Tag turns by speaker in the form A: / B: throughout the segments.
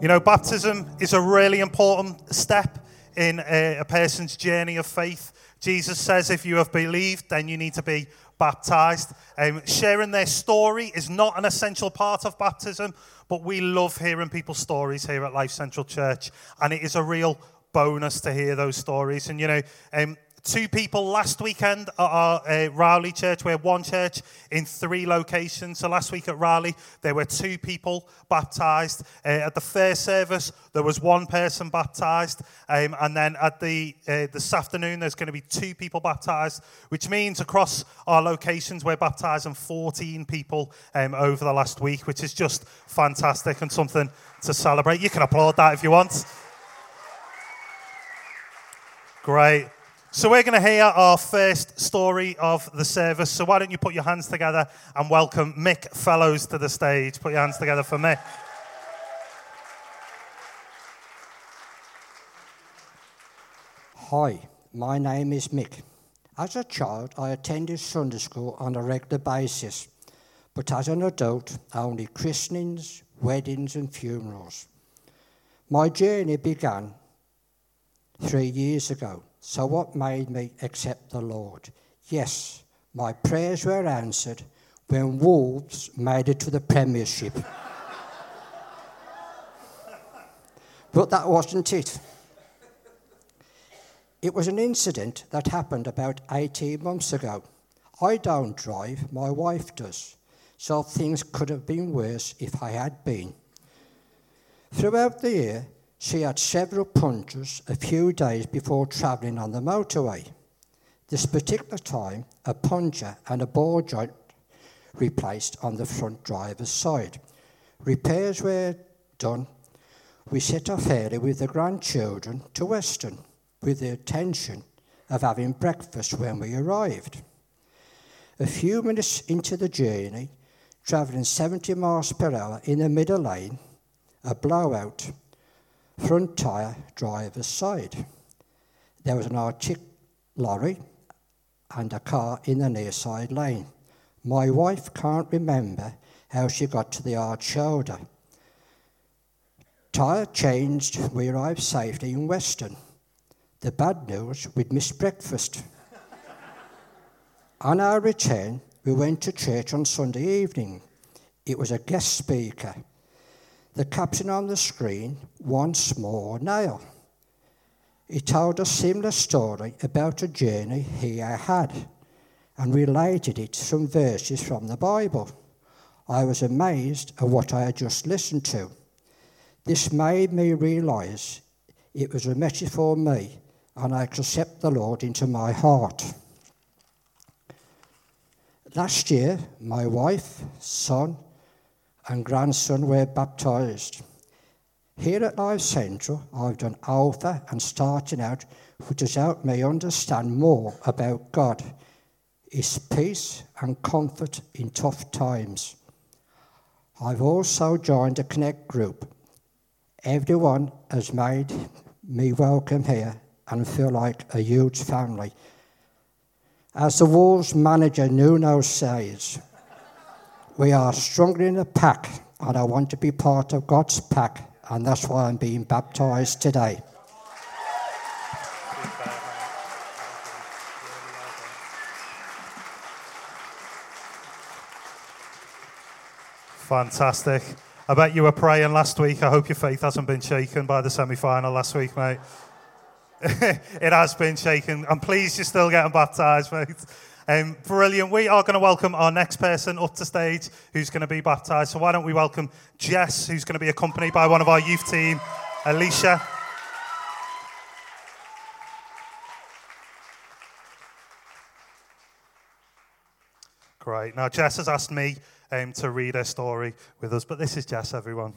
A: You know, baptism is a really important step in a, a, person's journey of faith. Jesus says if you have believed, then you need to be baptized. Um, sharing their story is not an essential part of baptism, but we love hearing people's stories here at Life Central Church, and it is a real bonus to hear those stories. And, you know, um, two people last weekend at our uh, church. We're one church in three locations. So last week at Rowley, there were two people baptized. Uh, at the first service, there was one person baptized. Um, and then at the uh, this afternoon, there's going to be two people baptized, which means across our locations, we're baptizing 14 people um, over the last week, which is just fantastic and something to celebrate. You can applaud that if you want. Great. So, we're going to hear our first story of the service. So, why don't you put your hands together and welcome Mick Fellows to the stage? Put your hands together for Mick.
B: Hi, my name is Mick. As a child, I attended Sunday school on a regular basis, but as an adult, only christenings, weddings, and funerals. My journey began three years ago so, what made me accept the Lord? Yes, my prayers were answered when Wolves made it to the Premiership. but that wasn't it. It was an incident that happened about 18 months ago. I don't drive, my wife does, so things could have been worse if I had been. Throughout the year, she had several punctures a few days before travelling on the motorway. This particular time, a puncture and a ball joint replaced on the front driver's side. Repairs were done. We set off early with the grandchildren to Weston with the intention of having breakfast when we arrived. A few minutes into the journey, travelling 70 miles per hour in the middle lane, a blowout front tyre driver's side. There was an Arctic lorry and a car in the near side lane. My wife can't remember how she got to the hard shoulder. Tyre changed, we arrived safely in Weston. The bad news, we'd missed breakfast. on our return, we went to church on Sunday evening. It was a guest speaker the caption on the screen, Once More Nail. He told a similar story about a journey he had and related it to some verses from the Bible. I was amazed at what I had just listened to. This made me realize it was a message for me and I accept the Lord into my heart. Last year, my wife, son, and grandson were baptized. Here at Life Central, I've done Alpha and starting out, which has helped me understand more about God, His peace and comfort in tough times. I've also joined a Connect group. Everyone has made me welcome here and feel like a huge family. As the Wolves manager Nuno says, we are stronger in a pack, and I want to be part of God's pack, and that's why I'm being baptized today.
A: Fantastic. I bet you were praying last week. I hope your faith hasn't been shaken by the semi final last week, mate. it has been shaken. I'm pleased you're still getting baptized, mate. Um, brilliant. We are going to welcome our next person up to stage who's going to be baptized. So why don't we welcome Jess, who's going to be accompanied by one of our youth team, Alicia. Great. Now, Jess has asked me um, to read her story with us, but this is Jess, everyone.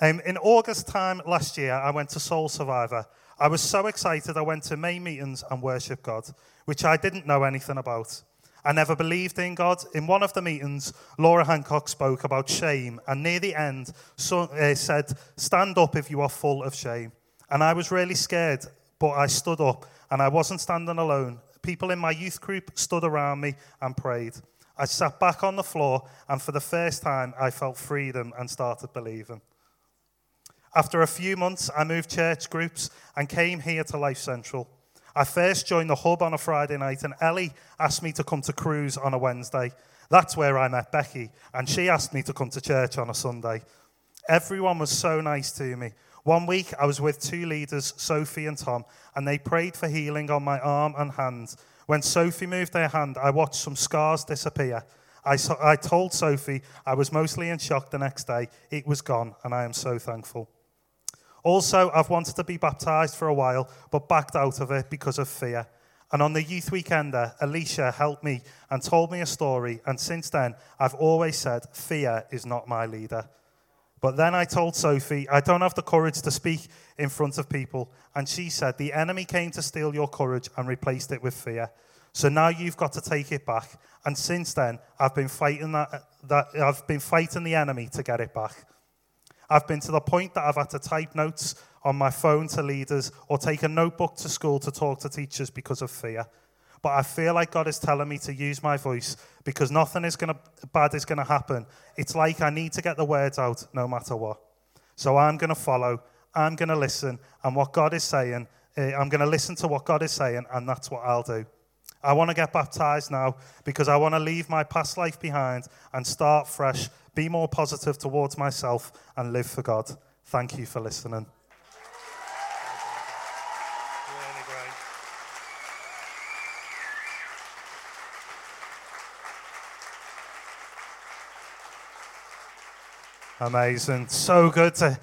A: Um, in August time last year, I went to Soul Survivor. I was so excited, I went to May meetings and worship God which I didn't know anything about. I never believed in God. In one of the meetings, Laura Hancock spoke about shame, and near the end, so, uh, said, Stand up if you are full of shame. And I was really scared, but I stood up, and I wasn't standing alone. People in my youth group stood around me and prayed. I sat back on the floor, and for the first time, I felt freedom and started believing. After a few months, I moved church groups and came here to Life Central. I first joined the hub on a Friday night, and Ellie asked me to come to cruise on a Wednesday. That's where I met Becky, and she asked me to come to church on a Sunday. Everyone was so nice to me. One week, I was with two leaders, Sophie and Tom, and they prayed for healing on my arm and hand. When Sophie moved their hand, I watched some scars disappear. I, saw, I told Sophie I was mostly in shock the next day. It was gone, and I am so thankful. Also, I've wanted to be baptized for a while, but backed out of it because of fear. And on the youth weekender, Alicia helped me and told me a story. And since then, I've always said, fear is not my leader. But then I told Sophie, I don't have the courage to speak in front of people. And she said, the enemy came to steal your courage and replaced it with fear. So now you've got to take it back. And since then, I've been fighting that, that I've been fighting the enemy to get it back. I've been to the point that I've had to type notes on my phone to leaders or take a notebook to school to talk to teachers because of fear. But I feel like God is telling me to use my voice because nothing is gonna, bad is going to happen. It's like I need to get the words out no matter what. So I'm going to follow, I'm going to listen, and what God is saying, eh, I'm going to listen to what God is saying, and that's what I'll do. I want to get baptized now because I want to leave my past life behind and start fresh, be more positive towards myself, and live for God. Thank you for listening. Amazing. So good to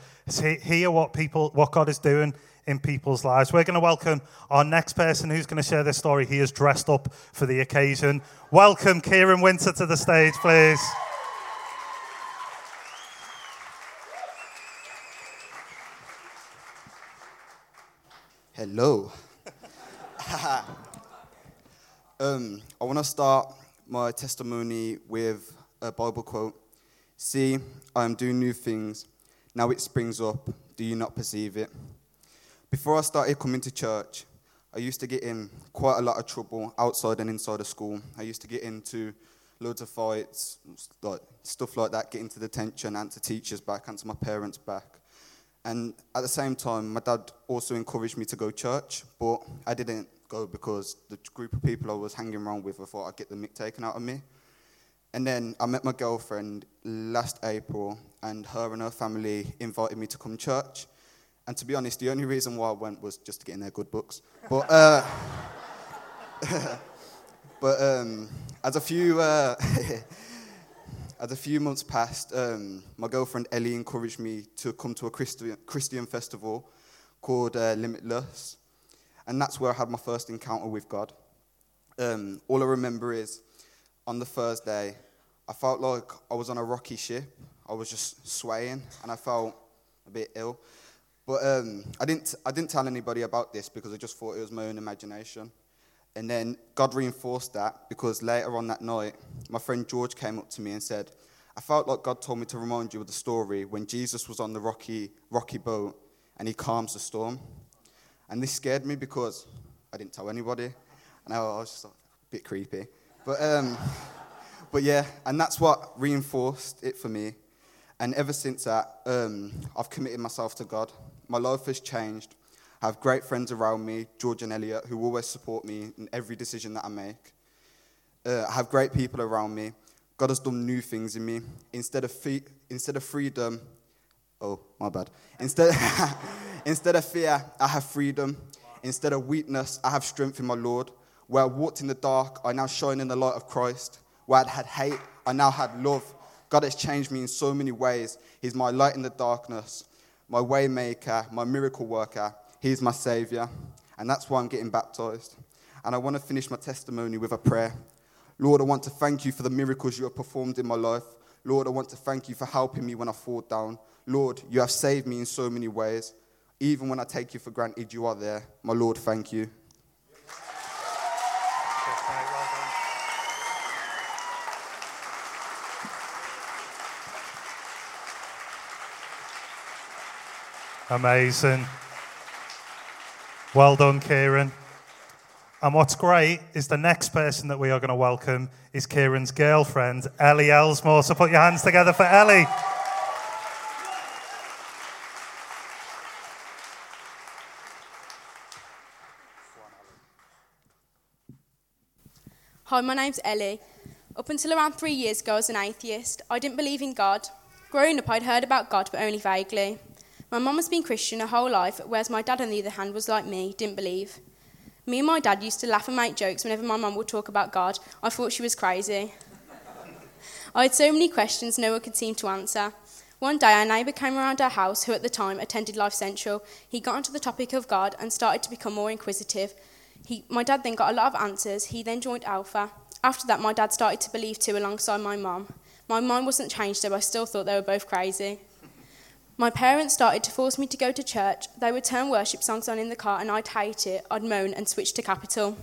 A: hear what people, what God is doing in people's lives. We're going to welcome our next person who's going to share this story. He is dressed up for the occasion. Welcome Kieran Winter to the stage, please.
C: Hello. um, I want to start my testimony with a Bible quote. See, I am doing new things. Now it springs up. Do you not perceive it? Before I started coming to church, I used to get in quite a lot of trouble outside and inside of school. I used to get into loads of fights, like stuff like that, get into detention, answer teachers back, answer my parents back. And at the same time, my dad also encouraged me to go church, but I didn't go because the group of people I was hanging around with, I thought I'd get the mick taken out of me. And then I met my girlfriend last April, and her and her family invited me to come church. And to be honest, the only reason why I went was just to get in their good books. But, uh, but um, as a few uh, as a few months passed, um, my girlfriend Ellie encouraged me to come to a Christian, Christian festival called uh, Limitless, and that's where I had my first encounter with God. Um, all I remember is on the Thursday, I felt like I was on a rocky ship. I was just swaying, and I felt a bit ill. But um, I, didn't, I didn't tell anybody about this because I just thought it was my own imagination. And then God reinforced that because later on that night, my friend George came up to me and said, I felt like God told me to remind you of the story when Jesus was on the rocky, rocky boat and he calms the storm. And this scared me because I didn't tell anybody. And I was just like, a bit creepy. But, um, but yeah, and that's what reinforced it for me. And ever since that, um, I've committed myself to God. My life has changed. I have great friends around me, George and Elliot, who always support me in every decision that I make. Uh, I have great people around me. God has done new things in me. Instead of, fe- instead of freedom, oh, my bad. Instead, instead of fear, I have freedom. Instead of weakness, I have strength in my Lord. Where I walked in the dark, I now shine in the light of Christ. Where I had hate, I now had love. God has changed me in so many ways. He's my light in the darkness my waymaker, my miracle worker. He's my savior. And that's why I'm getting baptized. And I want to finish my testimony with a prayer. Lord, I want to thank you for the miracles you have performed in my life. Lord, I want to thank you for helping me when I fall down. Lord, you have saved me in so many ways. Even when I take you for granted, you are there. My Lord, thank you.
A: Amazing. Well done, Kieran. And what's great is the next person that we are going to welcome is Kieran's girlfriend, Ellie Elsmore. So put your hands together for Ellie.
D: Hi, my name's Ellie. Up until around three years ago, I was an atheist. I didn't believe in God. Growing up, I'd heard about God, but only vaguely. My mum has been Christian her whole life, whereas my dad, on the other hand, was like me, didn't believe. Me and my dad used to laugh and make jokes whenever my mum would talk about God. I thought she was crazy. I had so many questions no one could seem to answer. One day, our neighbour came around our house, who at the time attended Life Central. He got onto the topic of God and started to become more inquisitive. He, my dad then got a lot of answers. He then joined Alpha. After that, my dad started to believe too alongside my mum. My mind wasn't changed, though I still thought they were both crazy. My parents started to force me to go to church. They would turn worship songs on in the car, and I'd hate it. I'd moan and switch to Capital.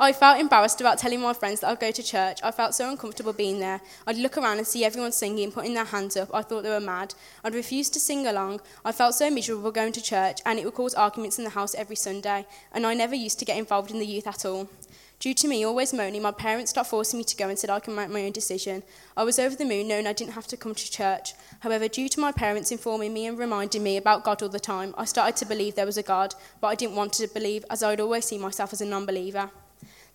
D: I felt embarrassed about telling my friends that I'd go to church. I felt so uncomfortable being there. I'd look around and see everyone singing, putting their hands up. I thought they were mad. I'd refuse to sing along. I felt so miserable going to church, and it would cause arguments in the house every Sunday. And I never used to get involved in the youth at all. Due to me always moaning, my parents stopped forcing me to go and said I can make my own decision. I was over the moon knowing I didn't have to come to church. However, due to my parents informing me and reminding me about God all the time, I started to believe there was a God, but I didn't want to believe as I'd always see myself as a non believer.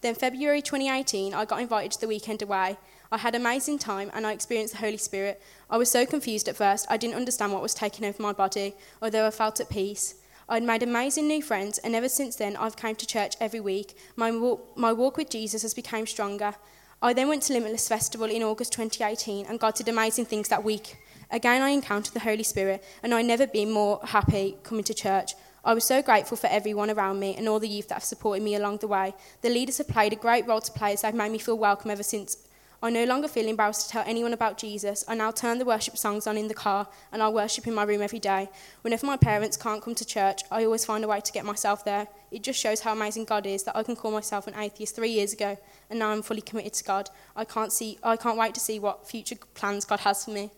D: Then, February 2018, I got invited to the weekend away. I had amazing time and I experienced the Holy Spirit. I was so confused at first, I didn't understand what was taking over my body, although I felt at peace. I'd made amazing new friends, and ever since then, I've come to church every week. My walk, my walk with Jesus has become stronger. I then went to Limitless Festival in August 2018, and God did amazing things that week. Again, I encountered the Holy Spirit, and I've never been more happy coming to church. I was so grateful for everyone around me and all the youth that have supported me along the way. The leaders have played a great role to play as they've made me feel welcome ever since. I no longer feel embarrassed to tell anyone about Jesus. I now turn the worship songs on in the car and I worship in my room every day. Whenever my parents can't come to church, I always find a way to get myself there. It just shows how amazing God is that I can call myself an atheist three years ago and now I'm fully committed to God. I can't, see, I can't wait to see what future plans God has for me.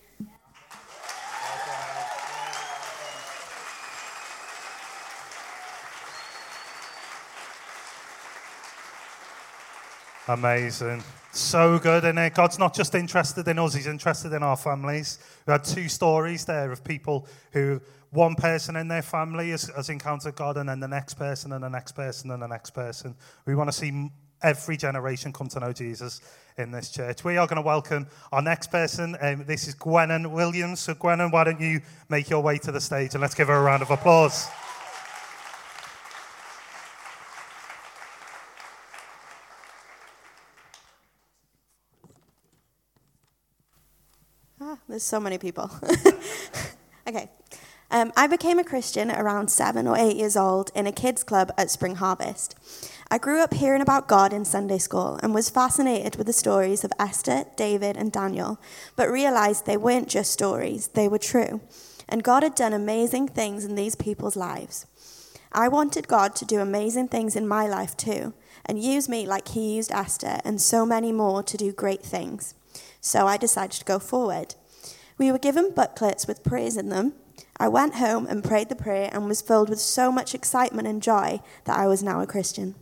A: Amazing. So good. And God's not just interested in us, He's interested in our families. We had two stories there of people who, one person in their family has, has encountered God, and then the next person, and the next person, and the next person. We want to see every generation come to know Jesus in this church. We are going to welcome our next person. Um, this is Gwennon Williams. So, Gwennon, why don't you make your way to the stage and let's give her a round of applause.
E: There's so many people. okay. Um, I became a Christian around seven or eight years old in a kids' club at Spring Harvest. I grew up hearing about God in Sunday school and was fascinated with the stories of Esther, David, and Daniel, but realized they weren't just stories, they were true. And God had done amazing things in these people's lives. I wanted God to do amazing things in my life too, and use me like He used Esther and so many more to do great things. So I decided to go forward. We were given booklets with prayers in them. I went home and prayed the prayer and was filled with so much excitement and joy that I was now a Christian.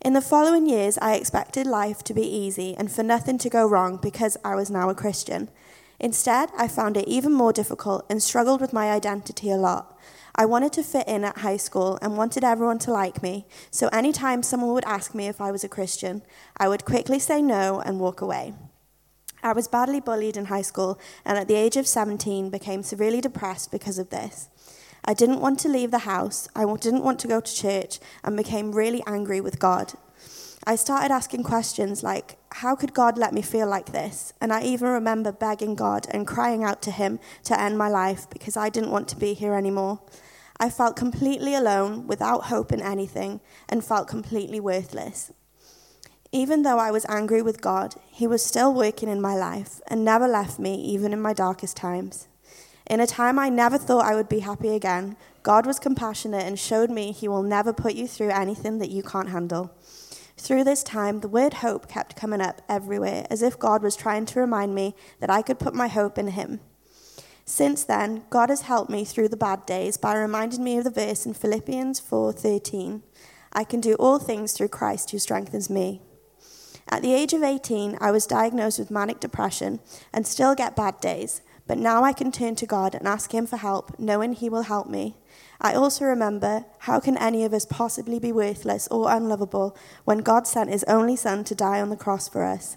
E: In the following years, I expected life to be easy and for nothing to go wrong because I was now a Christian. Instead, I found it even more difficult and struggled with my identity a lot. I wanted to fit in at high school and wanted everyone to like me, so anytime someone would ask me if I was a Christian, I would quickly say no and walk away. I was badly bullied in high school and at the age of 17 became severely depressed because of this. I didn't want to leave the house, I didn't want to go to church, and became really angry with God. I started asking questions like, How could God let me feel like this? And I even remember begging God and crying out to Him to end my life because I didn't want to be here anymore. I felt completely alone, without hope in anything, and felt completely worthless. Even though I was angry with God, He was still working in my life and never left me, even in my darkest times. In a time I never thought I would be happy again, God was compassionate and showed me He will never put you through anything that you can't handle. Through this time, the word hope kept coming up everywhere, as if God was trying to remind me that I could put my hope in Him. Since then, God has helped me through the bad days by reminding me of the verse in Philippians 4:13. I can do all things through Christ who strengthens me. At the age of 18, I was diagnosed with manic depression and still get bad days, But now I can turn to God and ask Him for help, knowing He will help me. I also remember how can any of us possibly be worthless or unlovable when God sent His only Son to die on the cross for us?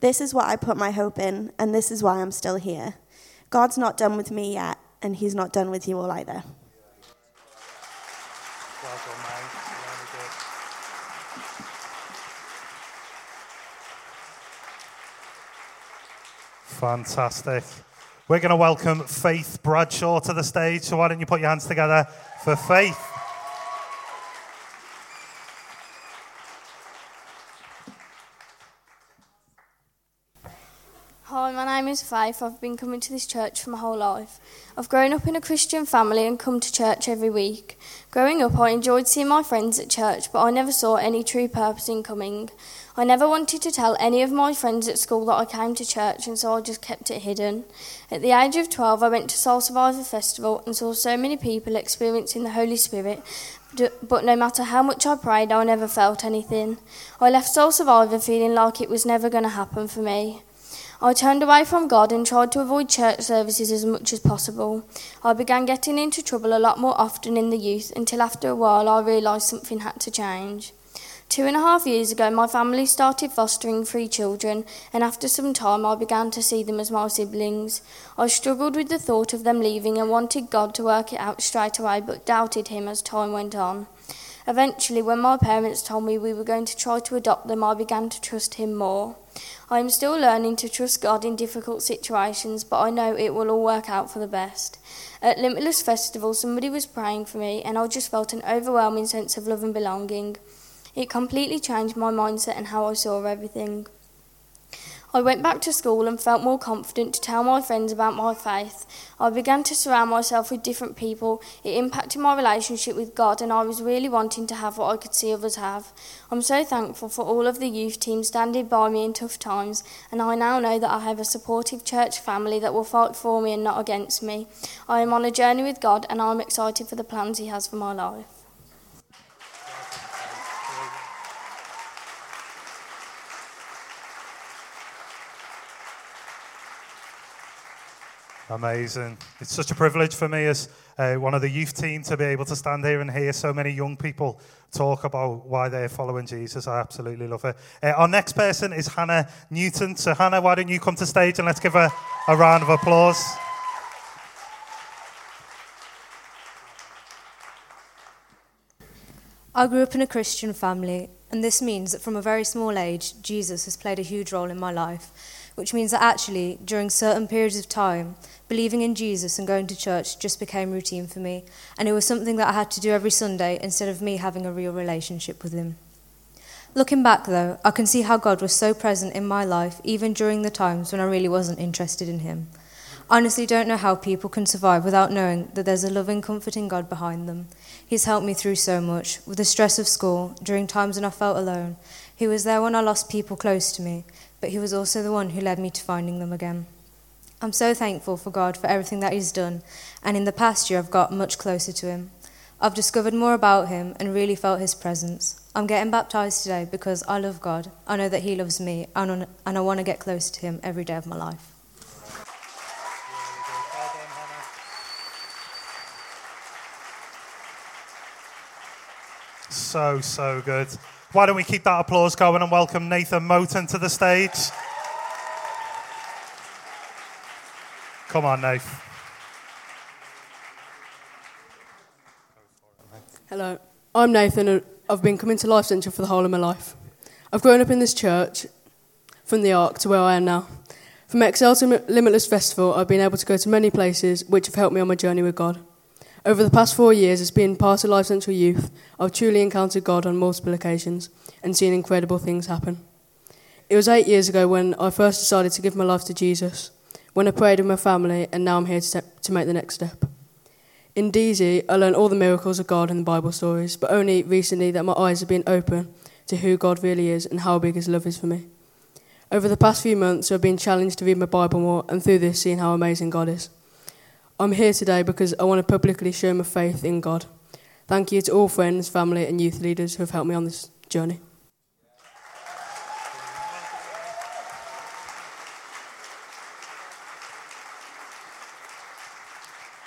E: This is what I put my hope in, and this is why I'm still here. God's not done with me yet, and He's not done with you all either.
A: Well done, mate. Really good. Fantastic. We're going to welcome Faith Bradshaw to the stage. So why don't you put your hands together for Faith?
F: Hi, my name is Faith. I've been coming to this church for my whole life. I've grown up in a Christian family and come to church every week. Growing up, I enjoyed seeing my friends at church, but I never saw any true purpose in coming. I never wanted to tell any of my friends at school that I came to church, and so I just kept it hidden. At the age of 12, I went to Soul Survivor Festival and saw so many people experiencing the Holy Spirit, but no matter how much I prayed, I never felt anything. I left Soul Survivor feeling like it was never going to happen for me. I turned away from God and tried to avoid church services as much as possible. I began getting into trouble a lot more often in the youth until after a while I realised something had to change. Two and a half years ago, my family started fostering three children, and after some time, I began to see them as my siblings. I struggled with the thought of them leaving and wanted God to work it out straight away, but doubted Him as time went on. Eventually, when my parents told me we were going to try to adopt them, I began to trust Him more. I am still learning to trust God in difficult situations, but I know it will all work out for the best. At Limitless Festival, somebody was praying for me, and I just felt an overwhelming sense of love and belonging. It completely changed my mindset and how I saw everything. I went back to school and felt more confident to tell my friends about my faith. I began to surround myself with different people. It impacted my relationship with God, and I was really wanting to have what I could see others have. I'm so thankful for all of the youth team standing by me in tough times, and I now know that I have a supportive church family that will fight for me and not against me. I am on a journey with God, and I'm excited for the plans He has for my life.
A: Amazing. It's such a privilege for me as uh, one of the youth team to be able to stand here and hear so many young people talk about why they're following Jesus. I absolutely love it. Uh, our next person is Hannah Newton. So, Hannah, why don't you come to stage and let's give her a round of applause.
G: I grew up in a Christian family, and this means that from a very small age, Jesus has played a huge role in my life, which means that actually, during certain periods of time, believing in Jesus and going to church just became routine for me, and it was something that I had to do every Sunday instead of me having a real relationship with Him. Looking back, though, I can see how God was so present in my life, even during the times when I really wasn't interested in Him. I honestly don't know how people can survive without knowing that there's a loving, comforting God behind them. He's helped me through so much, with the stress of school, during times when I felt alone. He was there when I lost people close to me, but He was also the one who led me to finding them again. I'm so thankful for God for everything that He's done, and in the past year I've got much closer to Him. I've discovered more about Him and really felt His presence. I'm getting baptized today because I love God. I know that He loves me, and I want to get close to Him every day of my life.
A: So, so good. Why don't we keep that applause going and welcome Nathan Moten to the stage? Come on, Nathan.
H: Hello, I'm Nathan. and I've been coming to Life Central for the whole of my life. I've grown up in this church from the Ark to where I am now. From Excel to Limitless Festival, I've been able to go to many places which have helped me on my journey with God. Over the past four years, as being part of Life Central Youth, I've truly encountered God on multiple occasions and seen incredible things happen. It was eight years ago when I first decided to give my life to Jesus, when I prayed with my family, and now I'm here to, step, to make the next step. In DZ, I learned all the miracles of God in the Bible stories, but only recently that my eyes have been open to who God really is and how big His love is for me. Over the past few months, I've been challenged to read my Bible more, and through this, seeing how amazing God is. I'm here today because I want to publicly show my faith in God. Thank you to all friends, family, and youth leaders who have helped me on this journey.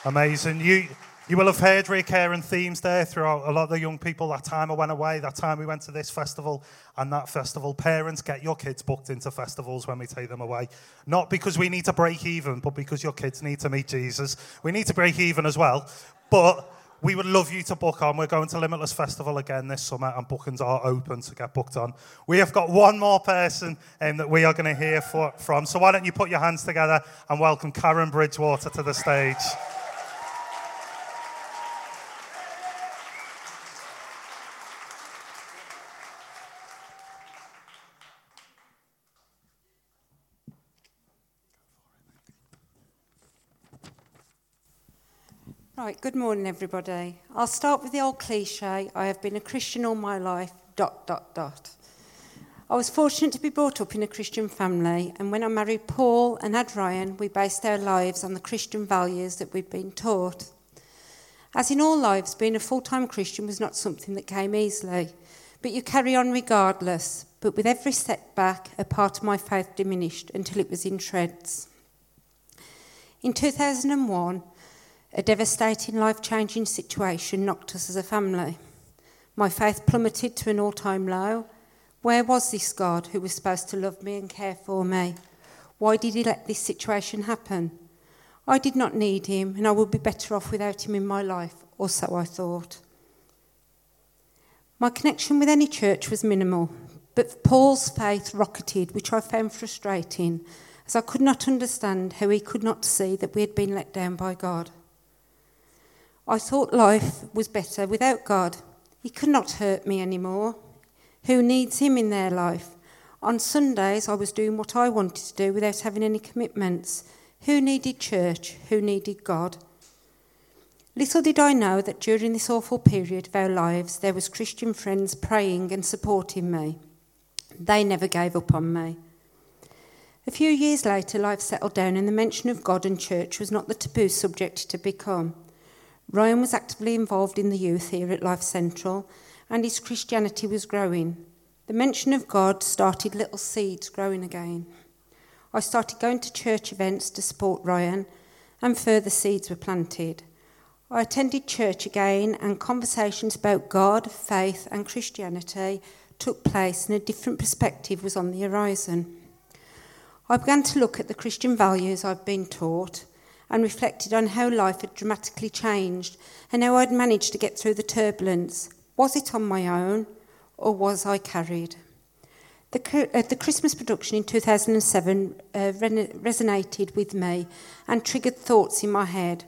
A: Amazing. You, you will have heard recurring themes there throughout a lot of the young people. That time I went away, that time we went to this festival and that festival. Parents, get your kids booked into festivals when we take them away. Not because we need to break even, but because your kids need to meet Jesus. We need to break even as well. But we would love you to book on. We're going to Limitless Festival again this summer, and bookings are open to get booked on. We have got one more person um, that we are going to hear for, from. So why don't you put your hands together and welcome Karen Bridgewater to the stage.
I: Right, good morning, everybody. I'll start with the old cliche I have been a Christian all my life, dot, dot, dot. I was fortunate to be brought up in a Christian family, and when I married Paul and had Ryan, we based our lives on the Christian values that we'd been taught. As in all lives, being a full time Christian was not something that came easily, but you carry on regardless. But with every setback, a part of my faith diminished until it was in shreds. In 2001, a devastating, life changing situation knocked us as a family. My faith plummeted to an all time low. Where was this God who was supposed to love me and care for me? Why did he let this situation happen? I did not need him, and I would be better off without him in my life, or so I thought. My connection with any church was minimal, but Paul's faith rocketed, which I found frustrating, as I could not understand how he could not see that we had been let down by God. I thought life was better without God. He could not hurt me anymore. Who needs Him in their life? On Sundays, I was doing what I wanted to do without having any commitments. Who needed church? Who needed God? Little did I know that during this awful period of our lives, there was Christian friends praying and supporting me. They never gave up on me. A few years later, life settled down, and the mention of God and church was not the taboo subject to become. Ryan was actively involved in the youth here at Life Central, and his Christianity was growing. The mention of God started little seeds growing again. I started going to church events to support Ryan, and further seeds were planted. I attended church again, and conversations about God, faith, and Christianity took place, and a different perspective was on the horizon. I began to look at the Christian values I've been taught and reflected on how life had dramatically changed and how I'd managed to get through the turbulence. Was it on my own or was I carried? The, uh, the Christmas production in 2007 uh, resonated with me and triggered thoughts in my head.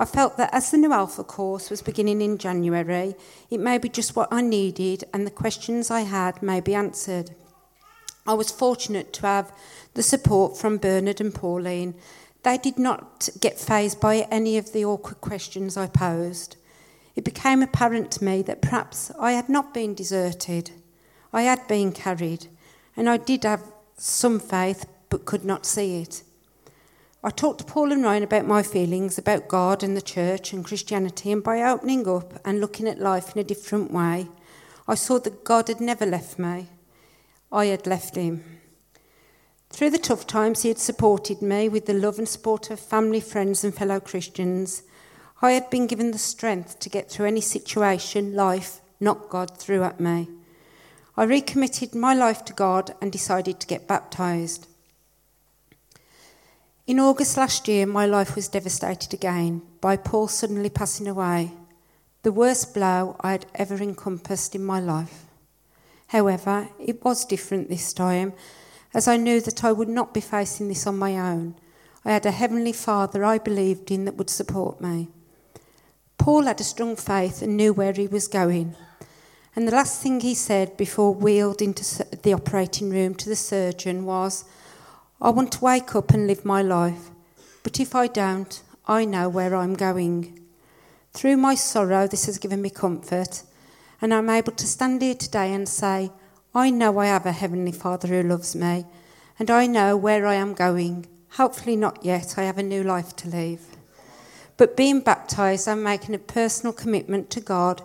I: I felt that as the new Alpha course was beginning in January, it may be just what I needed and the questions I had may be answered. I was fortunate to have the support from Bernard and Pauline they did not get fazed by any of the awkward questions I posed. It became apparent to me that perhaps I had not been deserted. I had been carried, and I did have some faith but could not see it. I talked to Paul and Ryan about my feelings about God and the church and Christianity, and by opening up and looking at life in a different way, I saw that God had never left me. I had left him. Through the tough times, he had supported me with the love and support of family, friends, and fellow Christians. I had been given the strength to get through any situation life, not God, threw at me. I recommitted my life to God and decided to get baptised. In August last year, my life was devastated again by Paul suddenly passing away, the worst blow I had ever encompassed in my life. However, it was different this time as I knew that I would not be facing this on my own. I had a Heavenly Father I believed in that would support me. Paul had a strong faith and knew where he was going. And the last thing he said before wheeled into the operating room to the surgeon was, I want to wake up and live my life, but if I don't, I know where I'm going. Through my sorrow, this has given me comfort, and I'm able to stand here today and say, I know I have a Heavenly Father who loves me, and I know where I am going. Hopefully, not yet. I have a new life to live. But being baptized, I'm making a personal commitment to God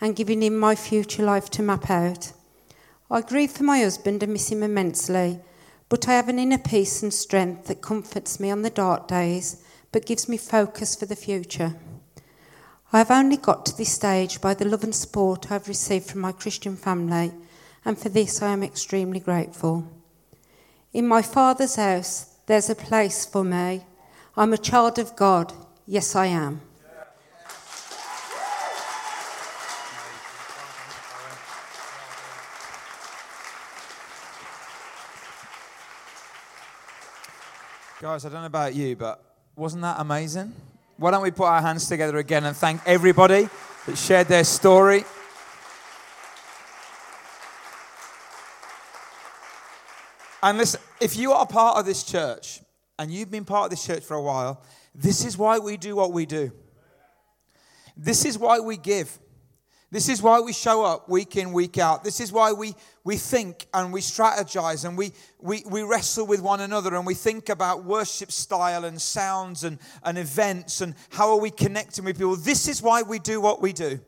I: and giving Him my future life to map out. I grieve for my husband and miss him immensely, but I have an inner peace and strength that comforts me on the dark days, but gives me focus for the future. I have only got to this stage by the love and support I've received from my Christian family, and for this I am extremely grateful. In my Father's house, there's a place for me. I'm a child of God. Yes, I am.
J: Guys, I don't know about you, but wasn't that amazing? Why don't we put our hands together again and thank everybody that shared their story? And listen, if you are part of this church and you've been part of this church for a while, this is why we do what we do. This is why we give. This is why we show up week in, week out. This is why we, we think and we strategize and we, we, we wrestle with one another and we think about worship style and sounds and, and events and how are we connecting with people. This is why we do what we do.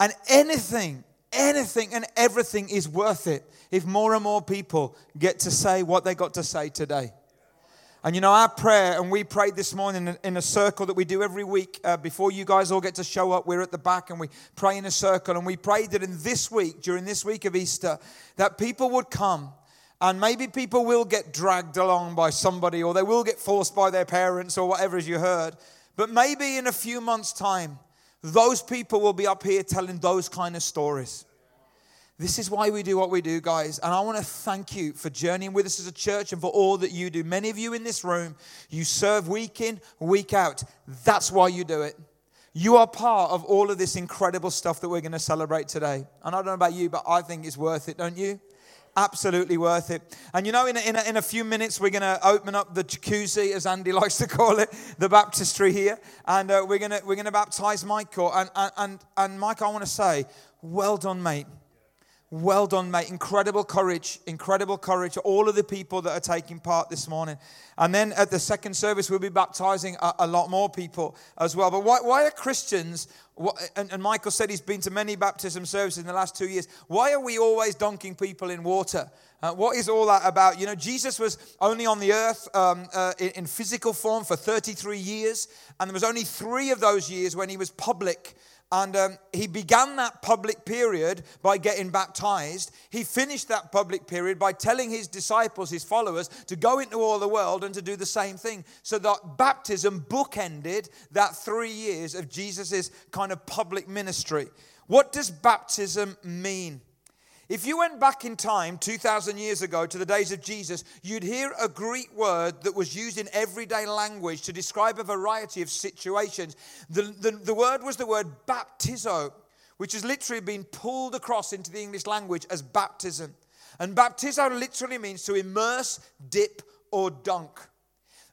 J: And anything, anything and everything is worth it if more and more people get to say what they got to say today. And you know, our prayer, and we prayed this morning in a circle that we do every week uh, before you guys all get to show up. We're at the back and we pray in a circle. And we prayed that in this week, during this week of Easter, that people would come. And maybe people will get dragged along by somebody, or they will get forced by their parents, or whatever, as you heard. But maybe in a few months' time, those people will be up here telling those kind of stories. This is why we do what we do, guys. And I want to thank you for journeying with us as a church and for all that you do. Many of you in this room, you serve week in, week out. That's why you do it. You are part of all of this incredible stuff that we're going to celebrate today. And I don't know about you, but I think it's worth it, don't you? Absolutely worth it. And you know, in a, in a, in a few minutes, we're going to open up the jacuzzi, as Andy likes to call it, the baptistry here. And uh, we're going to we're gonna baptize Michael. And, and, and, and Mike, I want to say, well done, mate. Well done, mate. Incredible courage. Incredible courage. All of the people that are taking part this morning. And then at the second service, we'll be baptizing a, a lot more people as well. But why, why are Christians, and, and, Michael said he's been to many baptism services in the last two years, why are we always dunking people in water? Uh, what is all that about? You know, Jesus was only on the earth um, uh, in, in physical form for 33 years, and there was only three of those years when he was public and um, he began that public period by getting baptized. He finished that public period by telling his disciples, his followers, to go into all the world and to do the same thing. So that baptism bookended that three years of Jesus' kind of public ministry. What does baptism mean? If you went back in time 2,000 years ago to the days of Jesus, you'd hear a Greek word that was used in everyday language to describe a variety of situations. The, the, the word was the word baptizo, which has literally been pulled across into the English language as baptism. And baptizo literally means to immerse, dip, or dunk.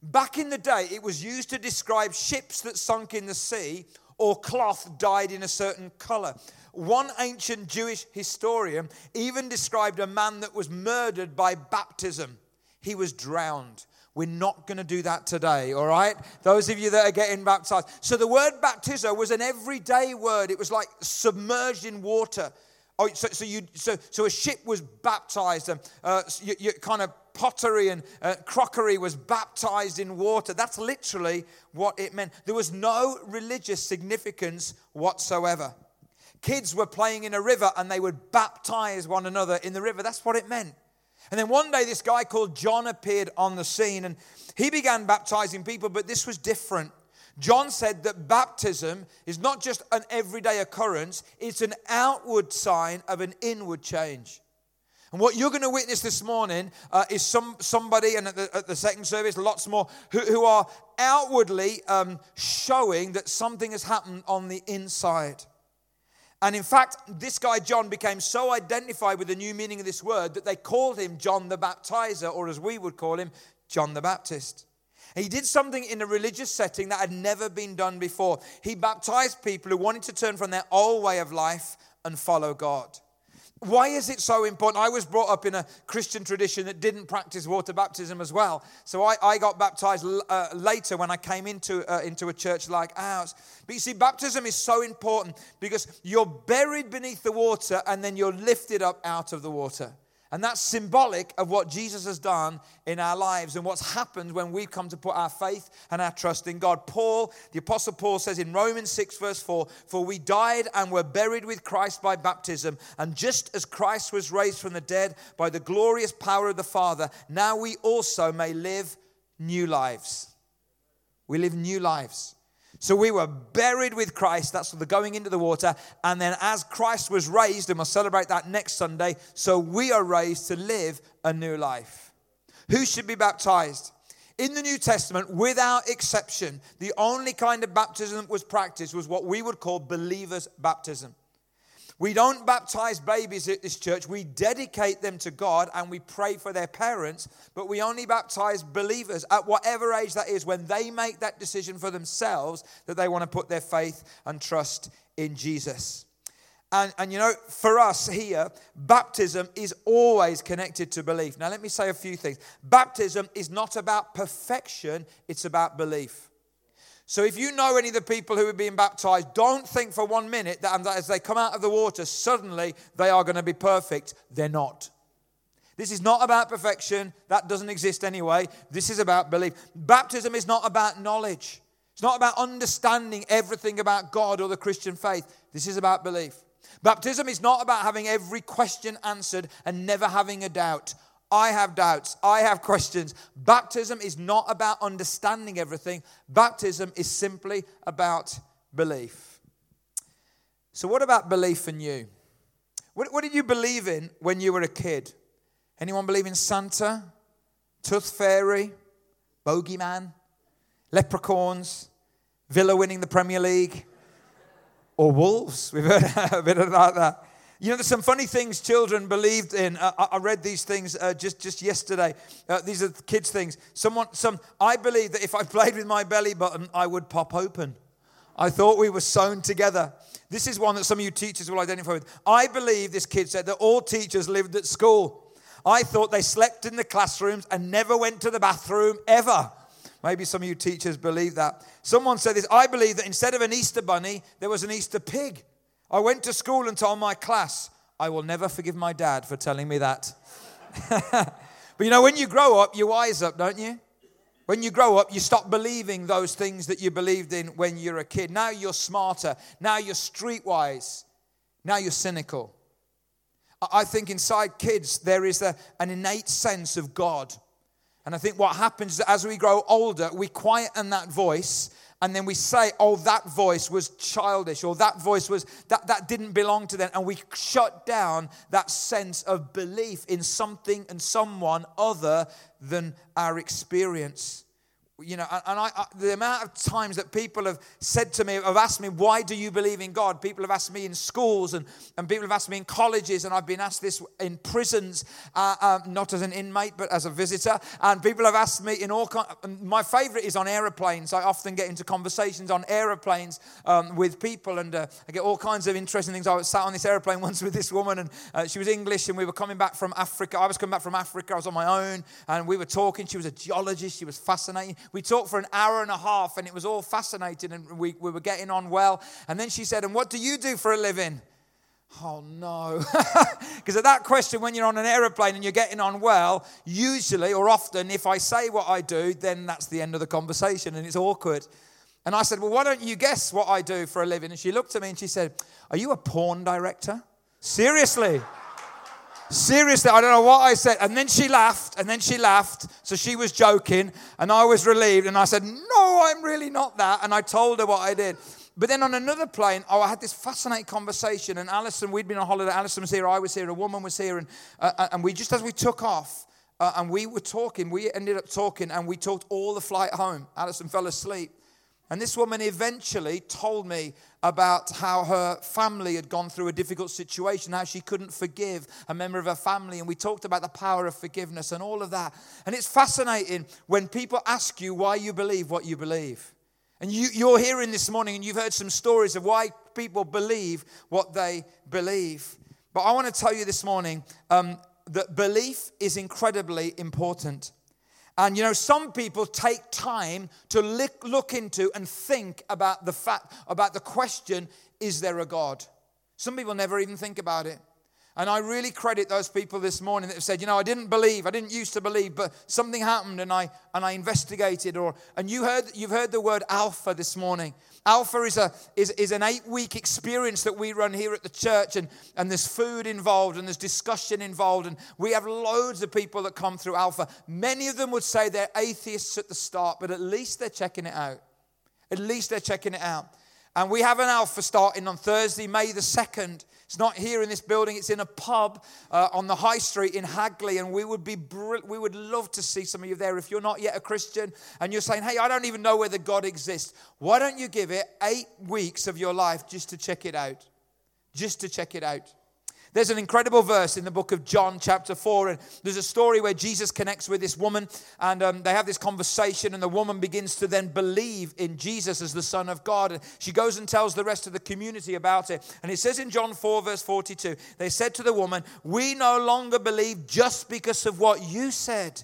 J: Back in the day, it was used to describe ships that sunk in the sea or cloth dyed in a certain color. One ancient Jewish historian even described a man that was murdered by baptism. He was drowned. We're not going to do that today, all right? Those of you that are getting baptized. So the word baptizo was an everyday word. It was like submerged in water. Oh, so, so, you, so, so a ship was baptized. and uh, you, you kind of pottery and uh, crockery was baptized in water. That's literally what it meant. There was no religious significance whatsoever. Kids were playing in a river and they would baptize one another in the river. That's what it meant. And then one day, this guy called John appeared on the scene and he began baptizing people, but this was different. John said that baptism is not just an everyday occurrence, it's an outward sign of an inward change. And what you're going to witness this morning uh, is some, somebody, and at the, at the, second service, lots more, who, who are outwardly um, showing that something has happened on the inside. And in fact, this guy John became so identified with the new meaning of this word that they called him John the Baptizer, or as we would call him, John the Baptist. He did something in a religious setting that had never been done before. He baptized people who wanted to turn from their old way of life and follow God. Why is it so important? I was brought up in a Christian tradition that didn't practice water baptism as well. So I, I got baptized uh, later when I came into, uh, into a church like ours. But you see, baptism is so important because you're buried beneath the water and then you're lifted up out of the water. And that's symbolic of what Jesus has done in our lives and what's happened when we've come to put our faith and our trust in God. Paul, the Apostle Paul says in Romans 6, verse 4 For we died and were buried with Christ by baptism, and just as Christ was raised from the dead by the glorious power of the Father, now we also may live new lives. We live new lives. So we were buried with Christ. That's the going into the water. And then as Christ was raised, and we'll celebrate that next Sunday, so we are raised to live a new life. Who should be baptized? In the New Testament, without exception, the only kind of baptism that was practiced was what we would call believers' baptism. We don't baptize babies at this church. We dedicate them to God and we pray for their parents, but we only baptize believers at whatever age that is when they make that decision for themselves that they want to put their faith and trust in Jesus. And, and you know, for us here, baptism is always connected to belief. Now, let me say a few things. Baptism is not about perfection, it's about belief. So if you know any of the people who are being baptized, don't think for one minute um, that as they come out of the water, suddenly they are going to be perfect. They're not. This is not about perfection. That doesn't exist anyway. This is about belief. Baptism is not about knowledge. It's not about understanding everything about God or the Christian faith. This is about belief. Baptism is not about having every question answered and never having a doubt. I have doubts. I have questions. Baptism is not about understanding everything, baptism is simply about belief. So, what about belief in you? What, what did you believe in when you were a kid? Anyone believe in Santa, Tooth Fairy, Bogeyman, Leprechauns, Villa winning the Premier League, or Wolves? We've heard a bit about that. You know, there's some funny things children believed in. Uh, I read these things uh, just, just yesterday. Uh, these are kids' things. Someone, some, I believe that if I played with my belly button, I would pop open. I thought we were sewn together. This is one that some of you teachers will identify with. I believe, this kid said, that all teachers lived at school. I thought they slept in the classrooms and never went to the bathroom ever. Maybe some of you teachers believe that. Someone said this I believe that instead of an Easter bunny, there was an Easter pig. I went to school and told my class, I will never forgive my dad for telling me that. but you know, when you grow up, you wise up, don't you? When you grow up, you stop believing those things that you believed in when you're a kid. Now you're smarter. Now you're streetwise. Now you're cynical. I think inside kids, there is a, an innate sense of God. And I think what happens is that as we grow older, we quieten that voice and then we say, oh, that voice was childish, or that voice was, that, that didn't belong to them. And we shut down that sense of belief in something and someone other than our experience you know and I, I, the amount of times that people have said to me have asked me why do you believe in god? People have asked me in schools and, and people have asked me in colleges and i've been asked this in prisons uh, uh, not as an inmate but as a visitor. And people have asked me in all kind my favorite is on aeroplanes. I often get into conversations on aeroplanes um, with people and uh, i get all kinds of interesting things. I was sat on this aeroplane once with this woman and uh, she was english and we were coming back from africa. I was coming back from africa. I was on my own and we were talking. She was a geologist. She was fascinating we talked for an hour and a half and it was all fascinating and we, we were getting on well. And then she said, And what do you do for a living? Oh no. Because at that question, when you're on an aeroplane and you're getting on well, usually or often, if I say what I do, then that's the end of the conversation and it's awkward. And I said, Well, why don't you guess what I do for a living? And she looked at me and she said, Are you a porn director? Seriously? Seriously, I don't know what I said. And then she laughed, and then she laughed. So she was joking, and I was relieved. And I said, No, I'm really not that. And I told her what I did. But then on another plane, oh, I had this fascinating conversation. And Alison, we'd been on holiday. Alison was here, I was here, a woman was here. And, uh, uh and we just as we took off, uh, and we were talking, we ended up talking, and we talked all the flight home. Alison fell asleep. And this woman eventually told me about how her family had gone through a difficult situation, how she couldn't forgive a member of her family. And we talked about the power of forgiveness and all of that. And it's fascinating when people ask you why you believe what you believe. And you, you're hearing this morning and you've heard some stories of why people believe what they believe. But I want to tell you this morning um, that belief is incredibly important. And you know, some people take time to look, into and think about the fact, about the question, is there a God? Some people never even think about it. And I really credit those people this morning that have said, you know, I didn't believe, I didn't used to believe, but something happened and I and I investigated. Or and you heard you've heard the word alpha this morning. Alpha is a is, is an eight-week experience that we run here at the church, and, and there's food involved and there's discussion involved, and we have loads of people that come through Alpha. Many of them would say they're atheists at the start, but at least they're checking it out. At least they're checking it out. And we have an Alpha starting on Thursday, May the 2nd. It's not here in this building, it's in a pub uh, on the high street in Hagley. And we would, be br- we would love to see some of you there. If you're not yet a Christian and you're saying, hey, I don't even know whether God exists, why don't you give it eight weeks of your life just to check it out? Just to check it out. There's an incredible verse in the book of John, chapter 4, and there's a story where Jesus connects with this woman, and um, they have this conversation, and the woman begins to then believe in Jesus as the Son of God. And she goes and tells the rest of the community about it. And it says in John 4, verse 42, they said to the woman, We no longer believe just because of what you said.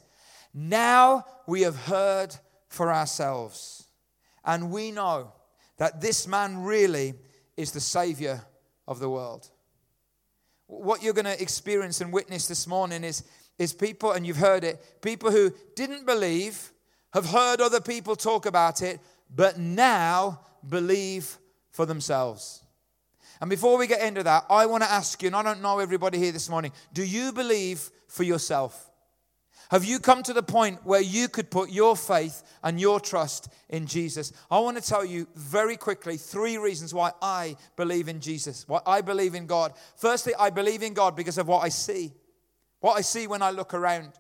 J: Now we have heard for ourselves. And we know that this man really is the Savior of the world what you're going to experience and witness this morning is, is people, and you've heard it, people who didn't believe, have heard other people talk about it, but now believe for themselves. And before we get into that, I want to ask you, and I don't know everybody here this morning, do you believe for yourself? Have you come to the point where you could put your faith and your trust in Jesus? I want to tell you very quickly three reasons why I believe in Jesus, why I believe in God. Firstly, I believe in God because of what I see, what I see when I look around.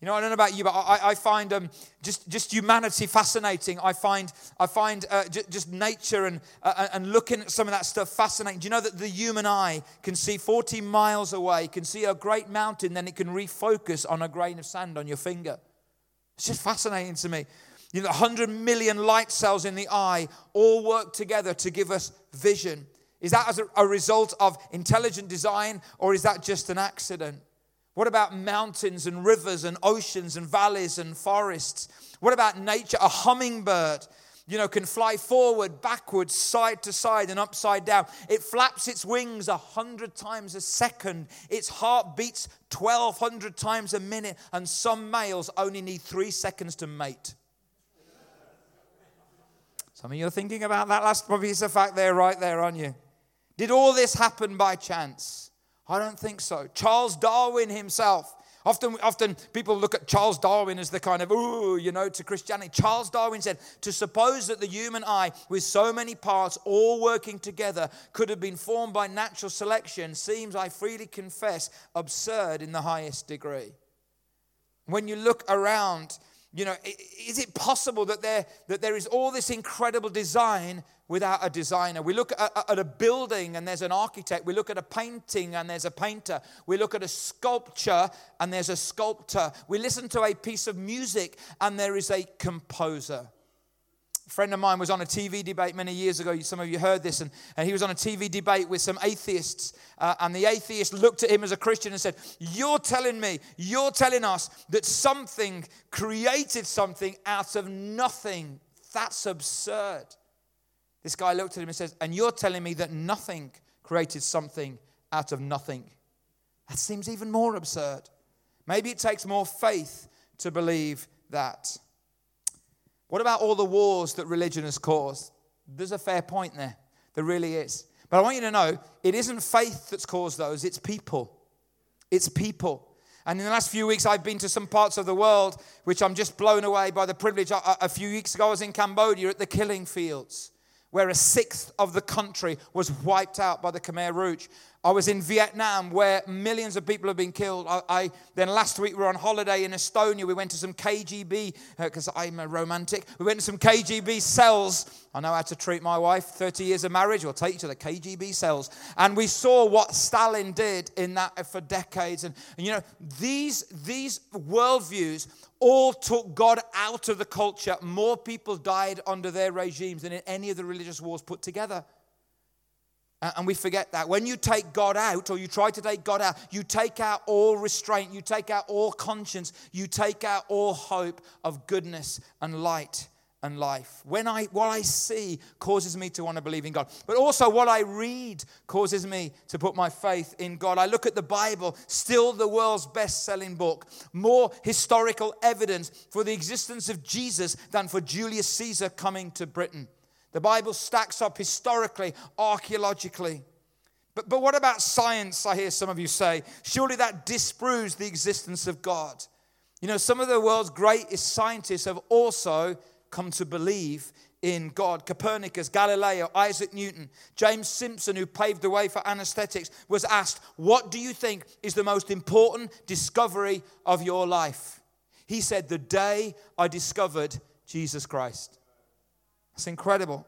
J: You know, I don't know about you, but I, I find um, just, just humanity fascinating. I find, I find uh, j- just nature and, uh, and looking at some of that stuff fascinating. Do you know that the human eye can see 40 miles away, can see a great mountain, then it can refocus on a grain of sand on your finger? It's just fascinating to me. You know, 100 million light cells in the eye all work together to give us vision. Is that as a, a result of intelligent design or is that just an accident? What about mountains and rivers and oceans and valleys and forests? What about nature? A hummingbird, you know, can fly forward, backwards, side to side, and upside down. It flaps its wings a hundred times a second. Its heart beats 1,200 times a minute, and some males only need three seconds to mate. Some of you are thinking about that last piece of fact there, right there, aren't you? Did all this happen by chance? I don't think so. Charles Darwin himself. Often, often people look at Charles Darwin as the kind of, ooh, you know, to Christianity. Charles Darwin said, to suppose that the human eye, with so many parts all working together, could have been formed by natural selection seems, I freely confess, absurd in the highest degree. When you look around, you know, is it possible that there, that there is all this incredible design without a designer. We look at, at, a building and there's an architect. We look at a painting and there's a painter. We look at a sculpture and there's a sculptor. We listen to a piece of music and there is a composer. A friend of mine was on a TV debate many years ago. Some of you heard this, and, and he was on a TV debate with some atheists. Uh, and the atheist looked at him as a Christian and said, You're telling me, you're telling us that something created something out of nothing. That's absurd. This guy looked at him and says, And you're telling me that nothing created something out of nothing? That seems even more absurd. Maybe it takes more faith to believe that. What about all the wars that religion has caused? There's a fair point there. There really is. But I want you to know it isn't faith that's caused those, it's people. It's people. And in the last few weeks, I've been to some parts of the world which I'm just blown away by the privilege. A, few weeks ago, I was in Cambodia at the killing fields where a sixth of the country was wiped out by the Khmer Rouge. I was in Vietnam where millions of people have been killed. I, I then last week we were on holiday in Estonia. We went to some KGB because uh, I'm a romantic. We went to some KGB cells. I know how to treat my wife. 30 years of marriage we'll take you to the KGB cells. And we saw what Stalin did in that for decades. And, and you know, these, these worldviews all took God out of the culture. More people died under their regimes than in any of the religious wars put together. And we forget that. When you take God out, or you try to take God out, you take out all restraint, you take out all conscience, you take out all hope of goodness and light and life. When I what I see causes me to want to believe in God. But also what I read causes me to put my faith in God. I look at the Bible, still the world's best-selling book, more historical evidence for the existence of Jesus than for Julius Caesar coming to Britain. The Bible stacks up historically, archaeologically. But, but what about science? I hear some of you say. Surely that disproves the existence of God. You know, some of the world's greatest scientists have also come to believe in God. Copernicus, Galileo, Isaac Newton, James Simpson, who paved the way for anesthetics, was asked, What do you think is the most important discovery of your life? He said, The day I discovered Jesus Christ. That's incredible.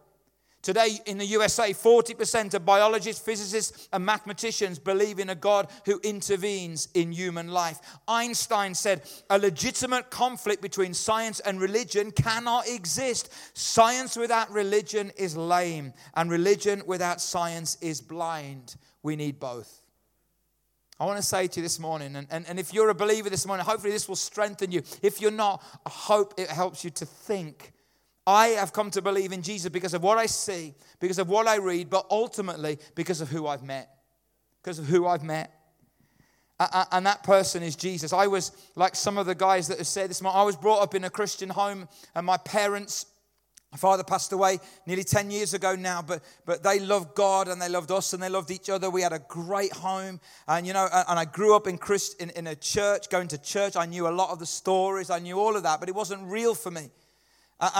J: Today in the USA, 40% of biologists, physicists, and mathematicians believe in a God who intervenes in human life. Einstein said a legitimate conflict between science and religion cannot exist. Science without religion is lame, and religion without science is blind. We need both. I want to say to you this morning, and, and, and if you're a believer this morning, hopefully this will strengthen you. If you're not, I hope it helps you to think I have come to believe in Jesus because of what I see, because of what I read, but ultimately because of who I've met. Because of who I've met. And that person is Jesus. I was like some of the guys that have said this. I was brought up in a Christian home, and my parents, my father passed away nearly 10 years ago now, but, but they loved God and they loved us and they loved each other. We had a great home. And, you know, and I grew up in, Christ, in, in a church, going to church. I knew a lot of the stories, I knew all of that, but it wasn't real for me.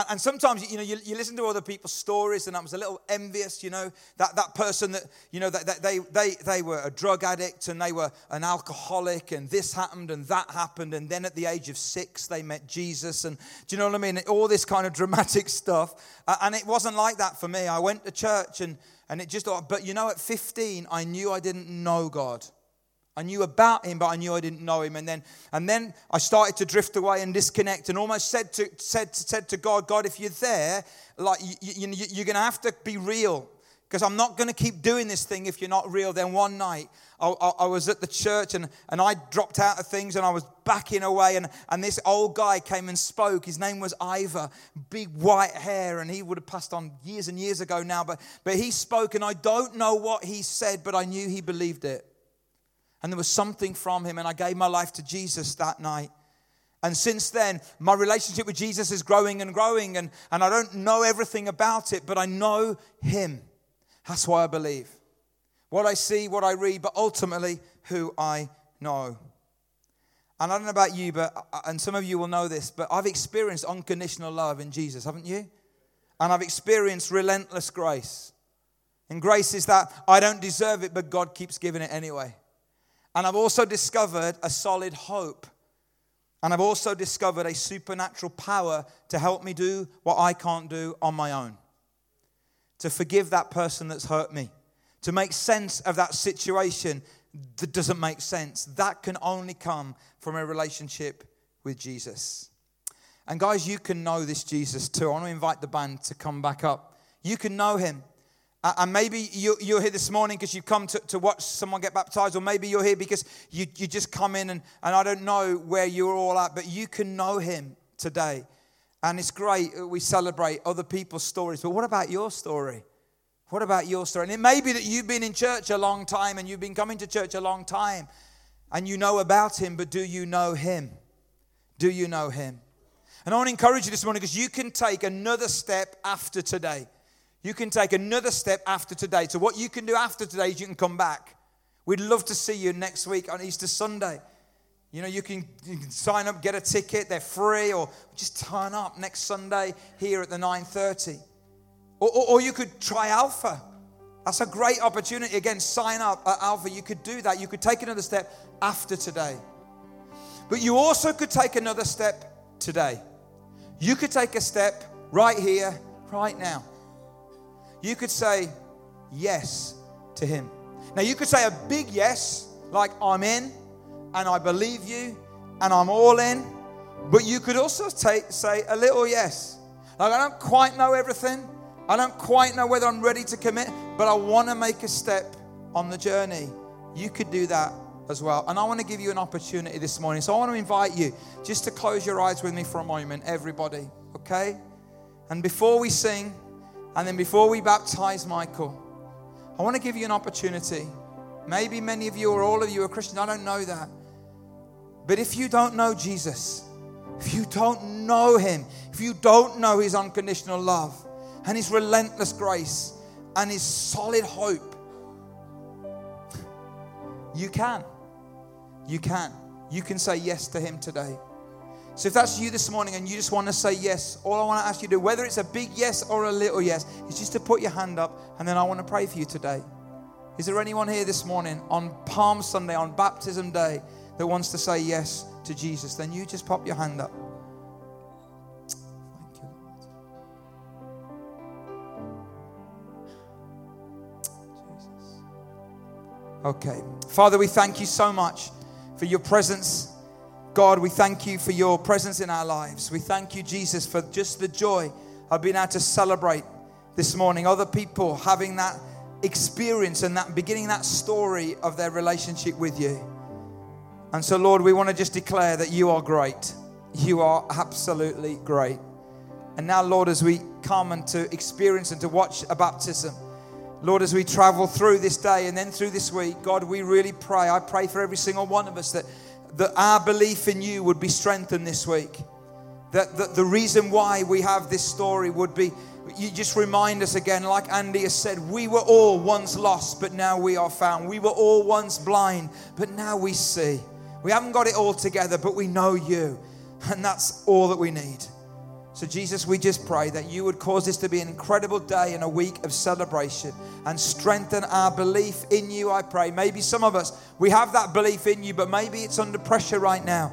J: And sometimes, you know, you, you, listen to other people's stories, and I was a little envious, you know, that, that person that, you know, that, that they, they, they were a drug addict and they were an alcoholic, and this happened and that happened. And then at the age of six, they met Jesus. And do you know what I mean? All this kind of dramatic stuff. And it wasn't like that for me. I went to church, and, and it just, but you know, at 15, I knew I didn't know God. I knew about him, but I knew I didn't know him. And then, and then I started to drift away and disconnect, and almost said to said said to God, God, if you're there, like you, you, you're going to have to be real, because I'm not going to keep doing this thing if you're not real. Then one night, I, I, I, was at the church, and and I dropped out of things, and I was backing away, and and this old guy came and spoke. His name was Ivor, big white hair, and he would have passed on years and years ago now, but but he spoke, and I don't know what he said, but I knew he believed it. And there was something from him, and I gave my life to Jesus that night. And since then, my relationship with Jesus is growing and growing, and, and I don't know everything about it, but I know him. That's why I believe. What I see, what I read, but ultimately who I know. And I don't know about you, but uh, and some of you will know this, but I've experienced unconditional love in Jesus, haven't you? And I've experienced relentless grace. And grace is that I don't deserve it, but God keeps giving it anyway. And I've also discovered a solid hope. And I've also discovered a supernatural power to help me do what I can't do on my own. To forgive that person that's hurt me. To make sense of that situation that doesn't make sense. That can only come from a relationship with Jesus. And guys, you can know this Jesus too. I want to invite the band to come back up. You can know him. And maybe you're here this morning because you've come to, to watch someone get baptized, or maybe you're here because you, you just come in and, and I don't know where you're all at, but you can know him today. And it's great. We celebrate other people's stories. But what about your story? What about your story? And it may be that you've been in church a long time and you've been coming to church a long time and you know about him, but do you know him? Do you know him? And I want to encourage you this morning because you can take another step after today. You can take another step after today. So, what you can do after today is you can come back. We'd love to see you next week on Easter Sunday. You know, you can, you can sign up, get a ticket, they're free, or just turn up next Sunday here at the 9.30. Or, or, or you could try Alpha. That's a great opportunity. Again, sign up at Alpha. You could do that. You could take another step after today. But you also could take another step today. You could take a step right here, right now you could say yes to Him. Now, you could say a big yes, like I'm in and I believe you and I'm all in, but you could also take, say a little yes. Like, I don't quite know everything, I don't quite know whether I'm ready to commit, but I want to make a step on the journey. You could do that as well. And I want to give you an opportunity this morning. So I want to invite you just to close your eyes with me for a moment, everybody, okay? And before we sing, and then before we baptize Michael, I want to give you an opportunity. Maybe many of you or all of you are Christians. I don't know that. But if you don't know Jesus, if you don't know him, if you don't know his unconditional love and his relentless grace and his solid hope, you can. You can. You can say yes to him today. So if that's you this morning and you just want to say yes, all I want to ask you to do, whether it's a big yes or a little yes, is just to put your hand up and then I want to pray for you today. Is there anyone here this morning on Palm Sunday, on Baptism Day, that wants to say yes to Jesus? Then you just pop your hand up. Thank you. Jesus. Okay. Father, we thank you so much for your presence. God, we thank you for your presence in our lives. We thank you, Jesus, for just the joy of being able to celebrate this morning. Other people having that experience and that beginning that story of their relationship with you. And so, Lord, we want to just declare that you are great. You are absolutely great. And now, Lord, as we come and to experience and to watch a baptism, Lord, as we travel through this day and then through this week, God, we really pray. I pray for every single one of us that, that our belief in you would be strengthened this week. That, that the reason why we have this story would be you just remind us again, like Andy has said, we were all once lost, but now we are found. We were all once blind, but now we see. We haven't got it all together, but we know you. And that's all that we need. So, Jesus, we just pray that you would cause this to be an incredible day and a week of celebration and strengthen our belief in you, I pray. Maybe some of us, we have that belief in you, but maybe it's under pressure right now.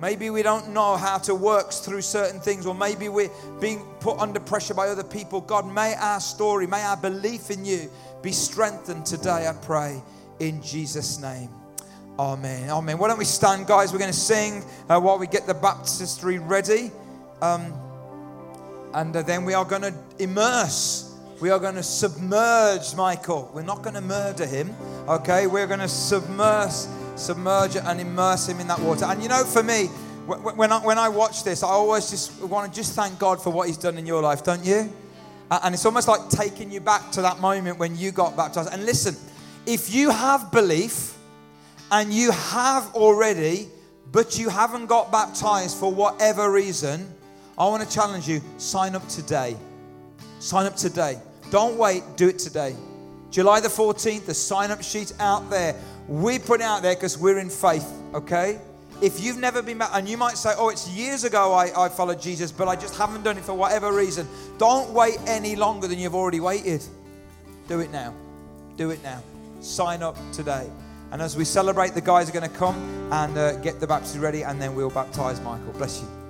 J: Maybe we don't know how to work through certain things, or maybe we're being put under pressure by other people. God, may our story, may our belief in you be strengthened today, I pray, in Jesus' name. Amen. Amen. Why don't we stand, guys? We're going to sing uh, while we get the baptistry ready. Um, and uh, then we are going to immerse. We are going to submerge Michael. We're not going to murder him, okay? We're going to submerge, submerge and immerse him in that water. And you know, for me, when I, when I watch this, I always just want to just thank God for what He's done in your life, don't you? And it's almost like taking you back to that moment when you got baptized. And listen, if you have belief and you have already, but you haven't got baptized for whatever reason, I want to challenge you sign up today. Sign up today. Don't wait, do it today. July the 14th, the sign up sheet's out there. We put it out there because we're in faith, okay? If you've never been back, and you might say, oh, it's years ago I, I followed Jesus, but I just haven't done it for whatever reason. Don't wait any longer than you've already waited. Do it now. Do it now. Sign up today. And as we celebrate, the guys are going to come and uh, get the baptism ready, and then we'll baptize Michael. Bless you.